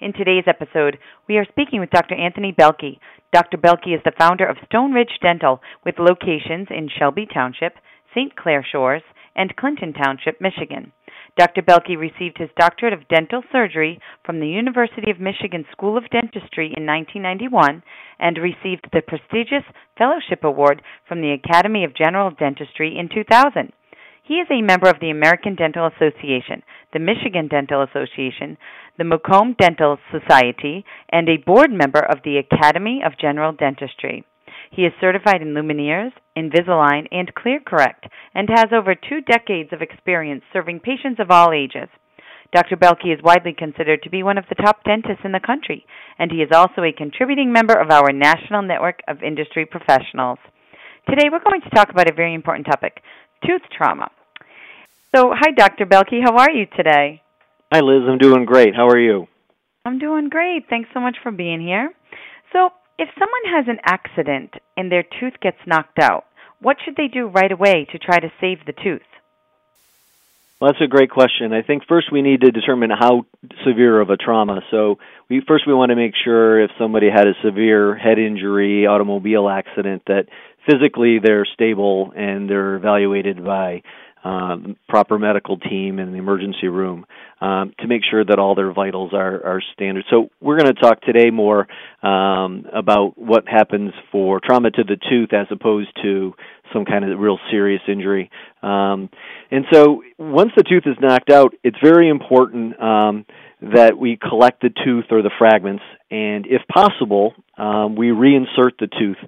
In today's episode, we are speaking with Dr. Anthony Belke. Dr. Belke is the founder of Stone Ridge Dental with locations in Shelby Township, St. Clair Shores, and Clinton Township, Michigan. Dr. Belke received his doctorate of dental surgery from the University of Michigan School of Dentistry in 1991 and received the prestigious Fellowship Award from the Academy of General Dentistry in 2000. He is a member of the American Dental Association, the Michigan Dental Association, the Macomb Dental Society, and a board member of the Academy of General Dentistry. He is certified in Lumineers, Invisalign, and ClearCorrect, and has over two decades of experience serving patients of all ages. Dr. Belke is widely considered to be one of the top dentists in the country, and he is also a contributing member of our national network of industry professionals. Today, we're going to talk about a very important topic tooth trauma. So, hi, Dr. Belke. How are you today? Hi, Liz. I'm doing great. How are you? I'm doing great. Thanks so much for being here. So, if someone has an accident and their tooth gets knocked out, what should they do right away to try to save the tooth? Well, that's a great question. I think first we need to determine how severe of a trauma. So, we first we want to make sure if somebody had a severe head injury, automobile accident that physically they're stable and they're evaluated by uh, proper medical team in the emergency room um, to make sure that all their vitals are, are standard. So we're going to talk today more um, about what happens for trauma to the tooth as opposed to some kind of real serious injury. Um, and so once the tooth is knocked out, it's very important um, that we collect the tooth or the fragments, and if possible, um, we reinsert the tooth.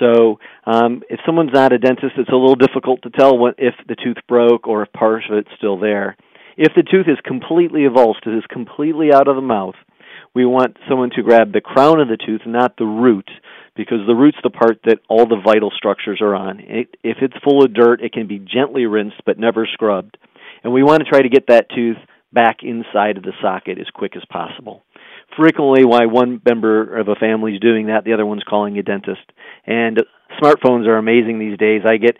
So um, if someone's not a dentist, it's a little difficult to tell what, if the tooth broke or if part of it's still there. If the tooth is completely avulsed, it is completely out of the mouth, we want someone to grab the crown of the tooth, not the root, because the root's the part that all the vital structures are on. It, if it's full of dirt, it can be gently rinsed but never scrubbed. And we want to try to get that tooth back inside of the socket as quick as possible frequently why one member of a family is doing that, the other one's calling a dentist. And smartphones are amazing these days. I get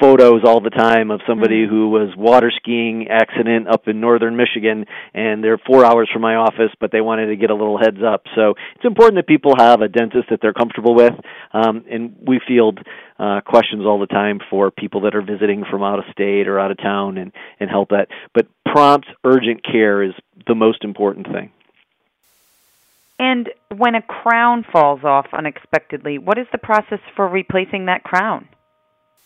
photos all the time of somebody mm-hmm. who was water skiing accident up in northern Michigan and they're 4 hours from my office but they wanted to get a little heads up. So it's important that people have a dentist that they're comfortable with um and we field uh questions all the time for people that are visiting from out of state or out of town and and help that. But prompt urgent care is the most important thing. And when a crown falls off unexpectedly, what is the process for replacing that crown?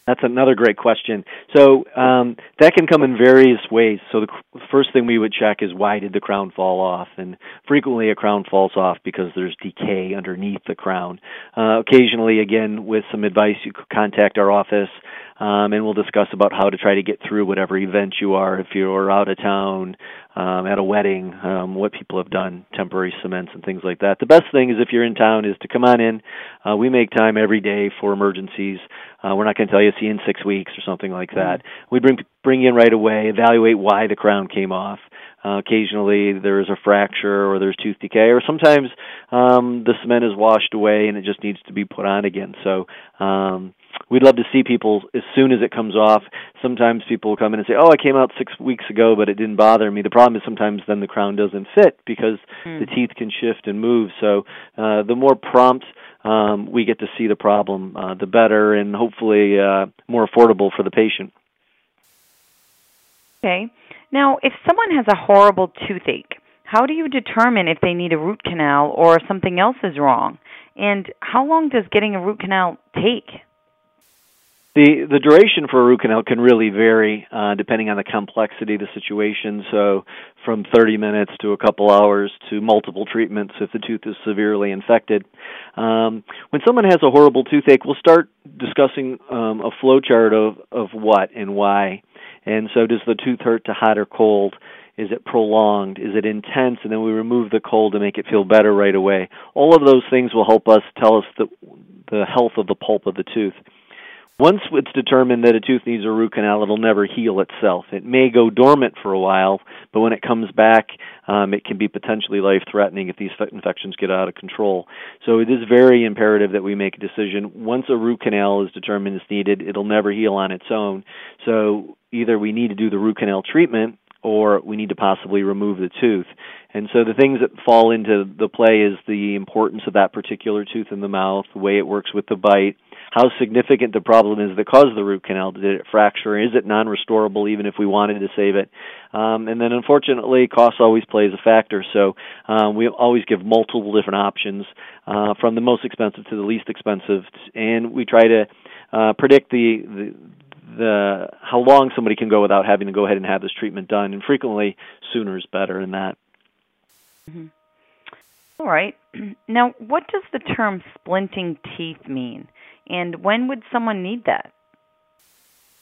That's another great question. So um, that can come in various ways. So the first thing we would check is why did the crown fall off? And frequently a crown falls off because there's decay underneath the crown. Uh, occasionally, again, with some advice, you could contact our office um, and we'll discuss about how to try to get through whatever event you are. If you're out of town, um, at a wedding, um, what people have done, temporary cements and things like that. The best thing is if you're in town is to come on in. Uh, we make time every day for emergencies. Uh, we're not going to tell you see in six weeks or something like that. We bring bring you in right away, evaluate why the crown came off. Uh, occasionally there's a fracture or there's tooth decay, or sometimes um, the cement is washed away and it just needs to be put on again. So um, we'd love to see people as soon as it comes off. Sometimes people will come in and say, "Oh, I came out 6 weeks ago, but it didn't bother me." The problem is sometimes then the crown doesn't fit because mm. the teeth can shift and move. So, uh the more prompt um we get to see the problem, uh the better and hopefully uh more affordable for the patient. Okay. Now, if someone has a horrible toothache, how do you determine if they need a root canal or something else is wrong? And how long does getting a root canal take? The the duration for a root canal can really vary uh, depending on the complexity of the situation. So, from 30 minutes to a couple hours to multiple treatments if the tooth is severely infected. Um, when someone has a horrible toothache, we'll start discussing um, a flow chart of of what and why. And so, does the tooth hurt to hot or cold? Is it prolonged? Is it intense? And then we remove the cold to make it feel better right away. All of those things will help us tell us the the health of the pulp of the tooth Once it's determined that a tooth needs a root canal, it'll never heal itself. It may go dormant for a while, but when it comes back, um, it can be potentially life threatening if these infections get out of control. So it is very imperative that we make a decision. Once a root canal is determined is needed, it'll never heal on its own. So either we need to do the root canal treatment or we need to possibly remove the tooth. And so the things that fall into the play is the importance of that particular tooth in the mouth, the way it works with the bite, how significant the problem is that caused the root canal. Did it fracture? Is it non-restorable even if we wanted to save it? Um, and then unfortunately, cost always plays a factor. So um, we always give multiple different options uh, from the most expensive to the least expensive, and we try to uh, predict the, the the how long somebody can go without having to go ahead and have this treatment done, and frequently sooner is better than that. Mm-hmm. All right. Now, what does the term splinting teeth mean, and when would someone need that?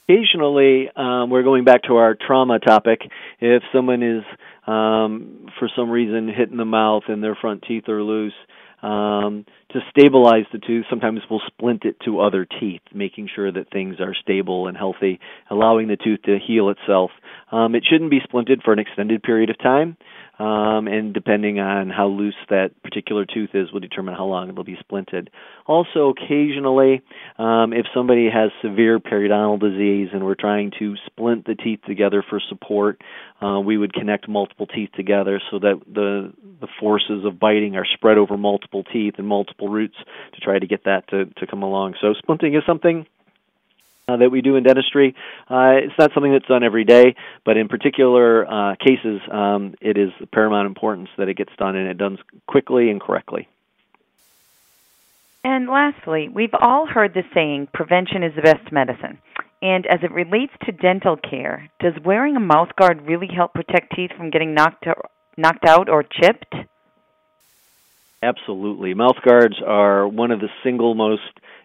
Occasionally, um, we're going back to our trauma topic. If someone is, um, for some reason, hit in the mouth and their front teeth are loose, um, to stabilize the tooth, sometimes we'll splint it to other teeth, making sure that things are stable and healthy, allowing the tooth to heal itself. Um, it shouldn't be splinted for an extended period of time um, and depending on how loose that particular tooth is will determine how long it'll be splinted. Also, occasionally, um, if somebody has severe periodontal disease and we're trying to splint the teeth together for support, uh, we would connect multiple teeth together so that the the forces of biting are spread over multiple teeth and multiple roots to try to get that to, to come along. So splinting is something uh, that we do in dentistry. Uh, it's not something that's done every day, but in particular uh, cases, um, it is paramount importance that it gets done and it done quickly and correctly. And lastly, we've all heard the saying, prevention is the best medicine. And as it relates to dental care, does wearing a mouth guard really help protect teeth from getting knocked, knocked out or chipped? Absolutely. Mouth guards are one of the single most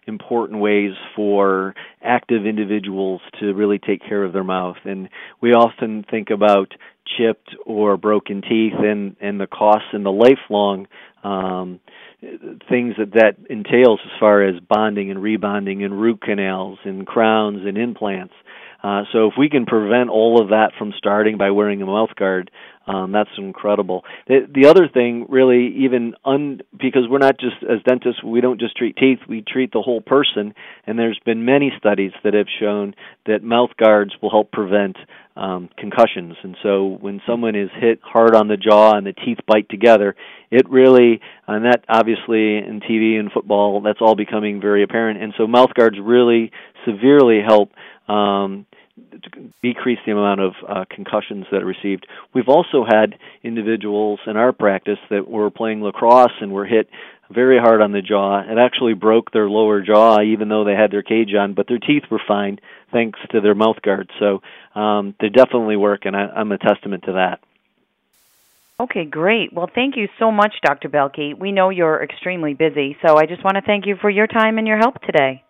important ways for active individuals to really take care of their mouth. And we often think about chipped or broken teeth and, and the costs and the lifelong um, things that that entails as far as bonding and rebonding and root canals and crowns and implants. Uh, so if we can prevent all of that from starting by wearing a mouth guard, um, that's incredible. The, the other thing, really, even un, because we're not just as dentists, we don't just treat teeth; we treat the whole person. And there's been many studies that have shown that mouth guards will help prevent um, concussions. And so, when someone is hit hard on the jaw and the teeth bite together, it really, and that obviously in TV and football, that's all becoming very apparent. And so, mouth guards really severely help. Um, decrease the amount of uh, concussions that are received. We've also had individuals in our practice that were playing lacrosse and were hit very hard on the jaw. It actually broke their lower jaw, even though they had their cage on, but their teeth were fine thanks to their mouth guards. So um, they definitely work, and I, I'm a testament to that. Okay, great. Well, thank you so much, Dr. Belke. We know you're extremely busy, so I just want to thank you for your time and your help today.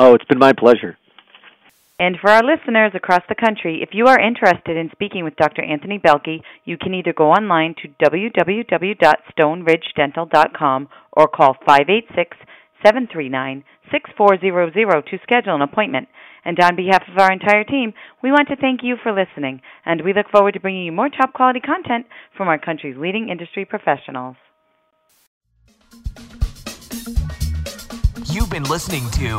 Oh, it's been my pleasure. And for our listeners across the country, if you are interested in speaking with Dr. Anthony Belke, you can either go online to www.stoneridgedental.com or call 586 739 6400 to schedule an appointment. And on behalf of our entire team, we want to thank you for listening, and we look forward to bringing you more top quality content from our country's leading industry professionals. You've been listening to